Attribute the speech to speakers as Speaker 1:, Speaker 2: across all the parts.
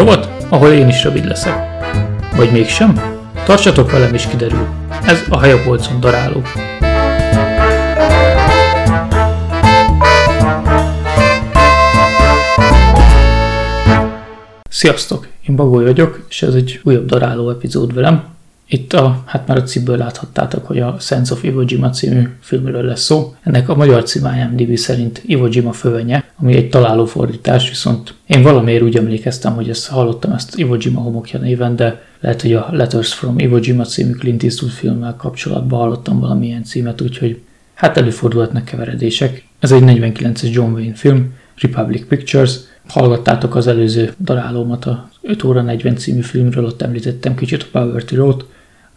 Speaker 1: rovat, ahol én is rövid leszek. Vagy mégsem? Tartsatok velem is kiderül. Ez a hajapolcon daráló. Sziasztok! Én Bagoly vagyok, és ez egy újabb daráló epizód velem. Itt a, hát már a címből láthattátok, hogy a Sense of Iwo Jima című filmről lesz szó. Ennek a magyar cím IMDb szerint Iwo Jima fövenye, ami egy találó fordítás, viszont én valamiért úgy emlékeztem, hogy ezt hallottam ezt Iwo Jima homokja néven, de lehet, hogy a Letters from Iwo Jima című Clint Eastwood filmmel kapcsolatban hallottam valamilyen címet, úgyhogy hát előfordulhatnak keveredések. Ez egy 49-es John Wayne film, Republic Pictures, hallgattátok az előző darálómat a 5 óra 40 című filmről, ott említettem kicsit a Power T-Road,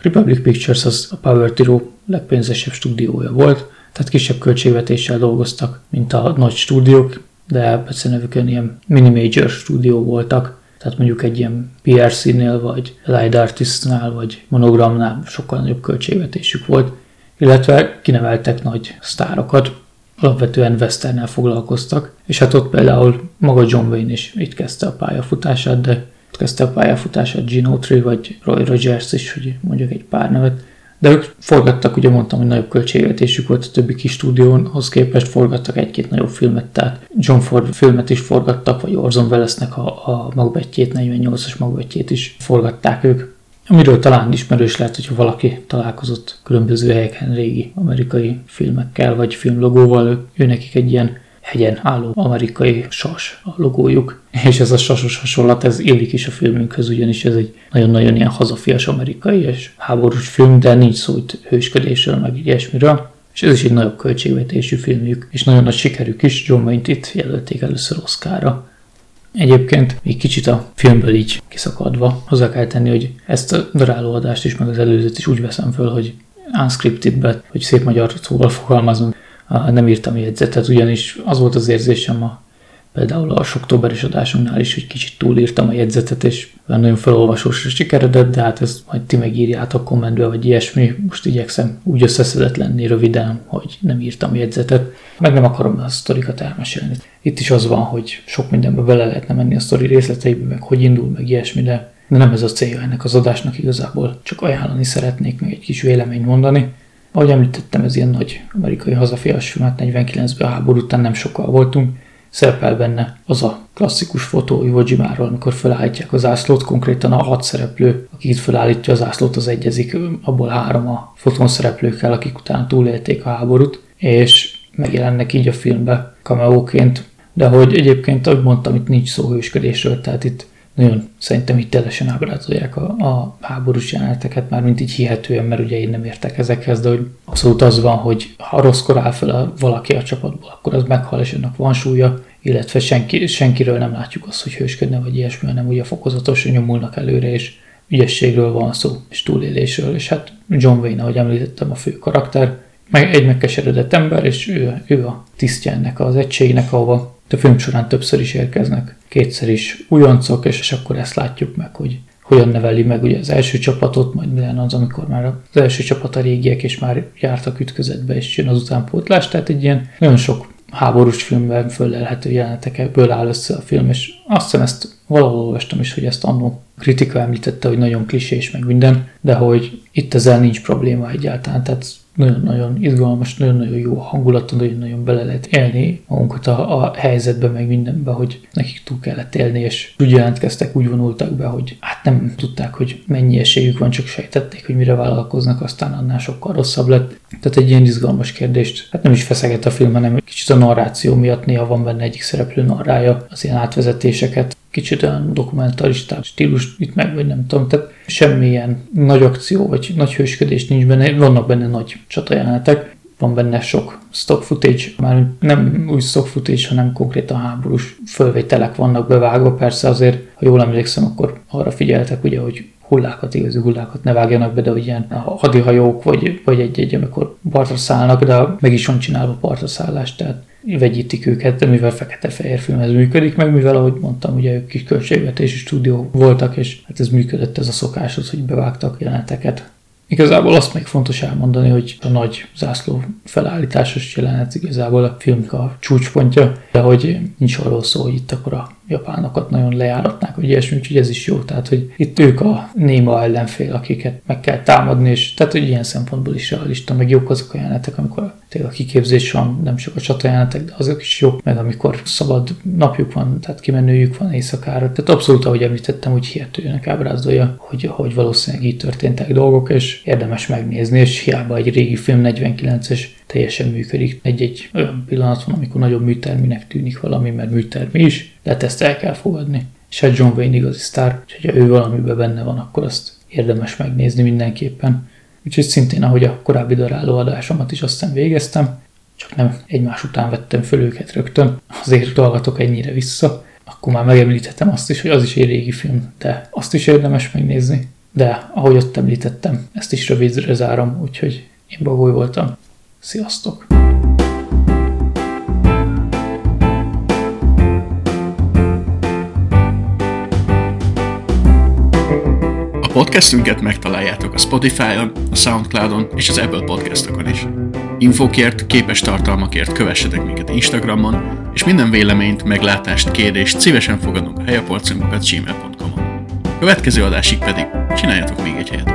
Speaker 1: Republic Pictures az a Power Tiro legpénzesebb stúdiója volt, tehát kisebb költségvetéssel dolgoztak, mint a nagy stúdiók, de nevükön ilyen mini-major stúdió voltak, tehát mondjuk egy ilyen PRC-nél, vagy Light Artist-nál, vagy Monogramnál sokkal nagyobb költségvetésük volt, illetve kineveltek nagy sztárokat, alapvetően Westernnel foglalkoztak, és hát ott például maga John Wayne is itt kezdte a pályafutását, de kezdte a pályafutását Gene Autry vagy Roy Rogers is, hogy mondjuk egy pár nevet. De ők forgattak, ugye mondtam, hogy nagyobb költségvetésük volt a többi kis stúdiónhoz képest, forgattak egy-két nagyobb filmet, tehát John Ford filmet is forgattak, vagy Orson Wellesnek a, a magbetjét, 48-as magbetjét is forgatták ők. Amiről talán ismerős lehet, hogyha valaki találkozott különböző helyeken régi amerikai filmekkel, vagy filmlogóval, ő nekik egy ilyen hegyen álló amerikai sas a logójuk, és ez a sasos hasonlat, ez illik is a filmünkhöz, ugyanis ez egy nagyon-nagyon ilyen hazafias amerikai és háborús film, de nincs szó itt hősködésről, meg ilyesmiről. És ez is egy nagyobb költségvetésű filmjük, és nagyon nagy sikerük is, John Wayne-t itt jelölték először Oscarra. Egyébként még kicsit a filmből így kiszakadva hozzá kell tenni, hogy ezt a darálóadást is, meg az előzőt is úgy veszem föl, hogy unscripted hogy szép magyar szóval fogalmazunk, nem írtam jegyzetet, ugyanis az volt az érzésem a például a októberes adásunknál is, hogy kicsit túlírtam a jegyzetet, és nagyon felolvasósra sikeredett, de hát ezt majd ti megírjátok kommentbe, vagy ilyesmi. Most igyekszem úgy összeszedett lenni röviden, hogy nem írtam jegyzetet. Meg nem akarom a sztorikat elmesélni. Itt is az van, hogy sok mindenbe bele lehetne menni a sztori részleteibe, meg hogy indul, meg ilyesmi, de nem ez a célja ennek az adásnak igazából, csak ajánlani szeretnék, meg egy kis véleményt mondani. Ahogy említettem, ez ilyen nagy amerikai hazafias film, hát 49-ben a háború után nem sokkal voltunk, szerepel benne az a klasszikus fotó Iwo Jimáról, amikor felállítják az ászlót, konkrétan a hat szereplő, aki itt felállítja az ászlót, az egyezik, abból három a fotón szereplőkkel, akik utána túlélték a háborút, és megjelennek így a filmbe cameóként, de hogy egyébként, ahogy mondtam, itt nincs szó hősködésről, tehát itt nagyon szerintem hitelesen ábrázolják a, a háborús jeleneteket, már mint így hihetően, mert ugye én nem értek ezekhez, de hogy abszolút az van, hogy ha rosszkor áll fel a, valaki a csapatból, akkor az meghal, és ennek van súlya, illetve senki, senkiről nem látjuk azt, hogy hősködne, vagy ilyesmi, hanem ugye fokozatosan nyomulnak előre, és ügyességről van szó, és túlélésről, és hát John Wayne, ahogy említettem, a fő karakter, meg egy megkeseredett ember, és ő, ő a tisztje ennek az egységnek, ahova a film során többször is érkeznek, kétszer is újoncok, és, és akkor ezt látjuk meg, hogy hogyan neveli meg ugye az első csapatot, majd milyen az, amikor már az első csapat a régiek, és már jártak ütközetbe, és jön az utánpótlás, tehát egy ilyen nagyon sok háborús filmben föllelhető jelenetekből áll össze a film, és azt hiszem ezt valahol olvastam is, hogy ezt annó kritika említette, hogy nagyon klisés meg minden, de hogy itt ezzel nincs probléma egyáltalán, tehát nagyon-nagyon izgalmas, nagyon-nagyon jó hangulat, nagyon-nagyon bele lehet élni magunkat a, a helyzetbe, meg mindenbe, hogy nekik túl kellett élni, és úgy jelentkeztek, úgy vonultak be, hogy hát nem tudták, hogy mennyi esélyük van, csak sejtették, hogy mire vállalkoznak, aztán annál sokkal rosszabb lett. Tehát egy ilyen izgalmas kérdést, hát nem is feszeget a film, hanem kicsit a narráció miatt néha van benne egyik szereplő narrája, az ilyen átvezetéseket, kicsit olyan dokumentarista stílus itt meg, vagy nem tudom, tehát semmilyen nagy akció, vagy nagy hősködés nincs benne, vannak benne nagy csatajelenetek, van benne sok stock footage, már nem úgy stock footage, hanem konkrétan háborús fölvételek vannak bevágva, persze azért, ha jól emlékszem, akkor arra figyeltek ugye, hogy hullákat, igazi hullákat ne vágjanak be, de hogy ilyen hadihajók, vagy, vagy egy-egy, amikor partra szállnak, de meg is van csinálva partra szállás, tehát vegyítik őket, de mivel fekete-fehér film ez működik, meg mivel, ahogy mondtam, ugye ők kis költségvetési stúdió voltak, és hát ez működött ez a szokáshoz, hogy bevágtak jeleneteket. Igazából azt még fontos elmondani, hogy a nagy zászló felállításos jelenet igazából a filmnek a csúcspontja, de hogy nincs arról szó, hogy itt akkor a japánokat nagyon lejáratnák, hogy ilyesmi, úgyhogy ez is jó. Tehát, hogy itt ők a néma ellenfél, akiket meg kell támadni, és tehát, hogy ilyen szempontból is realista, meg jók azok a jelenetek, amikor tényleg a kiképzés van, nem csak a csatajánatek, de azok is jók, meg amikor szabad napjuk van, tehát kimenőjük van éjszakára. Tehát abszolút, ahogy említettem, úgy hihetőnek ábrázolja, hogy, hogy valószínűleg így történtek dolgok, és érdemes megnézni, és hiába egy régi film 49-es teljesen működik. Egy-egy olyan pillanat van, amikor nagyon műterminek tűnik valami, mert műtermi is, de ezt el kell fogadni. És hát John Wayne igazi sztár, és ha ő valamiben benne van, akkor azt érdemes megnézni mindenképpen. Úgyhogy szintén, ahogy a korábbi daráló adásomat is aztán végeztem, csak nem egymás után vettem föl őket rögtön, azért dolgatok ennyire vissza, akkor már megemlítettem azt is, hogy az is egy régi film, de azt is érdemes megnézni. De ahogy ott említettem, ezt is rövidre zárom, úgyhogy én Bagoly voltam. Sziasztok!
Speaker 2: A podcastünket megtaláljátok a Spotify-on, a Soundcloud-on és az Apple podcastokon is. Infokért, képes tartalmakért kövessetek minket Instagramon, és minden véleményt, meglátást, kérdést szívesen fogadunk a helyapolcunkat gmail.com-on. Következő adásig pedig csináljatok még egy helyet.